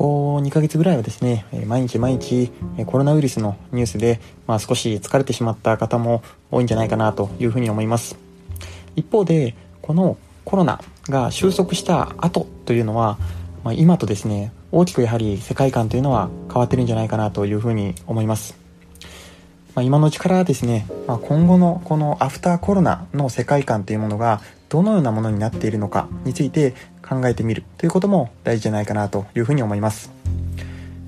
こ2ヶ月ぐらいはですね、毎日毎日コロナウイルスのニュースで、まあ、少し疲れてしまった方も多いんじゃないかなというふうに思います。一方で、このコロナが収束した後というのは、まあ、今とですね、大きくやはり世界観というのは変わってるんじゃないかなというふうに思います。まあ、今のうちからですね、まあ、今後のこのアフターコロナの世界観というものがどのようなものになっているのかについて考えてみるということも大事じゃないかなというふうに思います。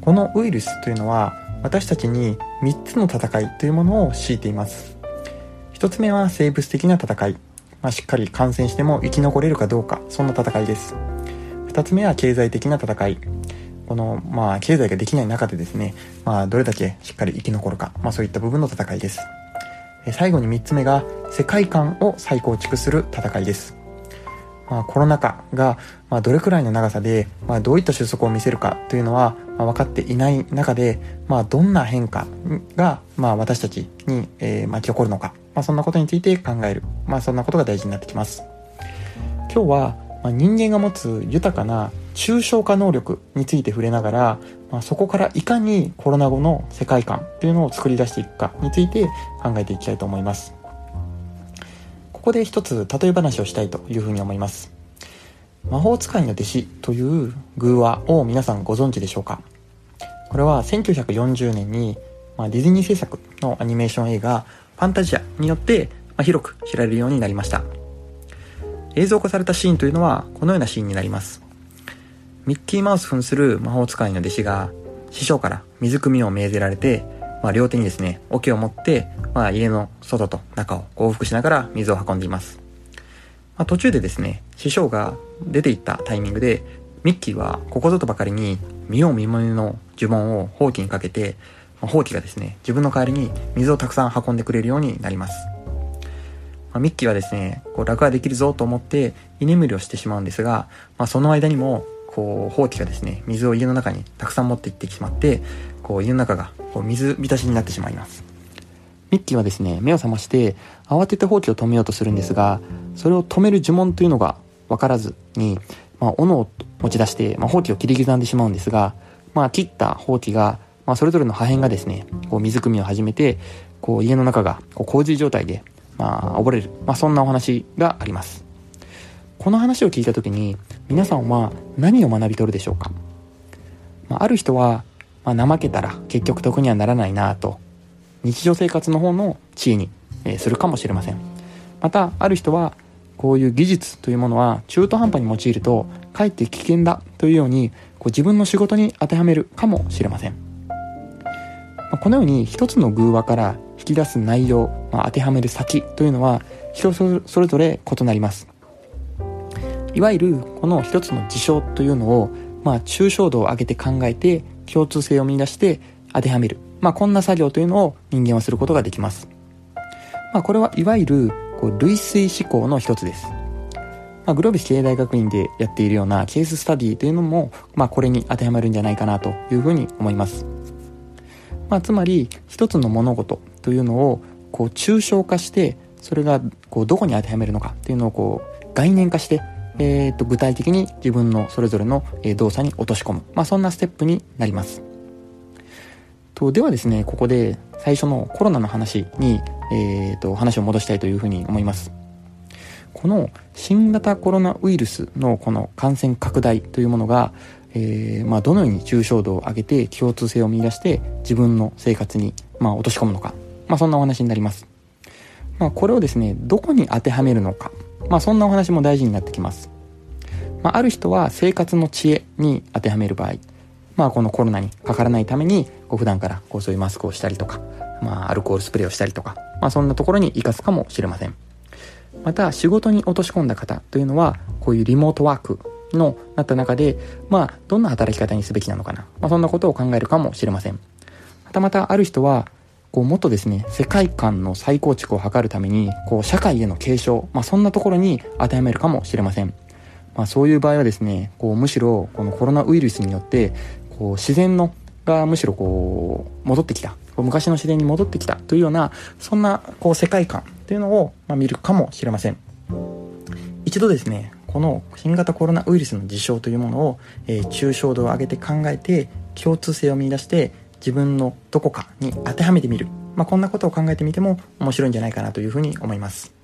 このウイルスというのは私たちに3つの戦いというものを強いています。1つ目は生物的な戦い、まあ、しっかり感染しても生き残れるかどうかそんな戦いです。2つ目は経済的な戦い。この、まあ、経済ができない中でですね、まあ、どれだけしっかり生き残るか、まあ、そういった部分の戦いです。最後に3つ目が世界観を再構築する戦いです。まあ、コロナ禍が、まあ、どれくらいの長さで、まあ、どういった収束を見せるかというのは、まあ、分かっていない中で、まあ、どんな変化が、まあ、私たちに、えー、巻き起こるのか、まあ、そんなことについて考える、まあ、そんなことが大事になってきます。今日は、まあ、人間が持つ豊かな抽象化能力について触れながら、まあ、そこからいかにコロナ後の世界観というのを作り出していくかについて考えていきたいと思います。ここで一つ例え話をしたいというふうに思います。魔法使いの弟子という偶話を皆さんご存知でしょうか？これは1940年に、まあ、ディズニー制作のアニメーション映画ファンタジアによって、まあ、広く知られるようになりました。映像化されたシーンというのはこのようなシーンになります。ミッキーマウス扮する魔法使いの弟子が師匠から水汲みを命ぜられて、まあ、両手にですね、桶を持って、まあ、家の外と中を往復しながら水を運んでいます。まあ、途中でですね、師匠が出て行ったタイミングで、ミッキーはここぞとばかりに見よう見まねの呪文をほうきにかけて、ほうきがですね、自分の代わりに水をたくさん運んでくれるようになります。まあ、ミッキーはですね、こう楽ができるぞと思って居眠りをしてしまうんですが、まあ、その間にもこう、ほうきがですね、水を家の中にたくさん持って行ってしまって、こう、家の中がこう水浸しになってしまいます。ミッキーはですね、目を覚まして、慌ててほうきを止めようとするんですが、それを止める呪文というのが分からずに、まあ、斧を持ち出して、まあ、ほうきを切り刻んでしまうんですが、まあ、切ったほうきが、まあ、それぞれの破片がですね、こう、水汲みを始めて、こう、家の中が、こう、洪水状態で、まあ、溺れる。まあ、そんなお話があります。この話を聞いた時に、皆さんは何を学び取るでしょうか、まあ、ある人は、まあ、怠けたら結局得にはならないなと日常生活の方の知恵に、えー、するかもしれません。またある人はこういう技術というものは中途半端に用いるとかえって危険だというようにこう自分の仕事に当てはめるかもしれません、まあ、このように一つの偶話から引き出す内容、まあ、当てはめる先というのは人それぞれ異なります。いわゆるこの一つの事象というのを、まあ、抽象度を上げて考えて共通性を見出して当てはめる、まあ、こんな作業というのを人間はすることができます、まあ、これはいわゆるこう類推思考の一つです、まあ、グロービス経営大学院でやっているようなケーススタディというのも、まあ、これに当てはまるんじゃないかなというふうに思います、まあ、つまり一つの物事というのをこう抽象化してそれがこうどこに当てはめるのかっていうのをこう概念化してえー、と具体的に自分のそれぞれの動作に落とし込む、まあ、そんなステップになります。とではですねここで最初のコロナの話に、えー、と話を戻したいというふうに思います。この新型コロナウイルスのこの感染拡大というものが、えー、まあ、どのように重症度を上げて共通性を見出して自分の生活に、まあ、落とし込むのか、まあ、そんなお話になります。まあ、これをですねどこに当てはめるのかまあそんなお話も大事になってきます。まあ、ある人は生活の知恵に当てはめる場合、まあこのコロナにかからないために、こう普段からこうそういうマスクをしたりとか、まあアルコールスプレーをしたりとか、まあそんなところに活かすかもしれません。また仕事に落とし込んだ方というのは、こういうリモートワークのなった中で、まあどんな働き方にすべきなのかな。まあそんなことを考えるかもしれません。またまたある人は、こうもっとですね、世界観の再構築を図るために、こう社会への継承、まあそんなところに当てはめるかもしれません。まあそういう場合はですね、こうむしろこのコロナウイルスによって、こう自然のがむしろこう戻ってきた。昔の自然に戻ってきたというような、そんなこう世界観というのを、まあ、見るかもしれません。一度ですね、この新型コロナウイルスの事象というものを、えー、抽象度を上げて考えて共通性を見出して自分のどこかに当てはめてみる、まあ、こんなことを考えてみても面白いんじゃないかなというふうに思います。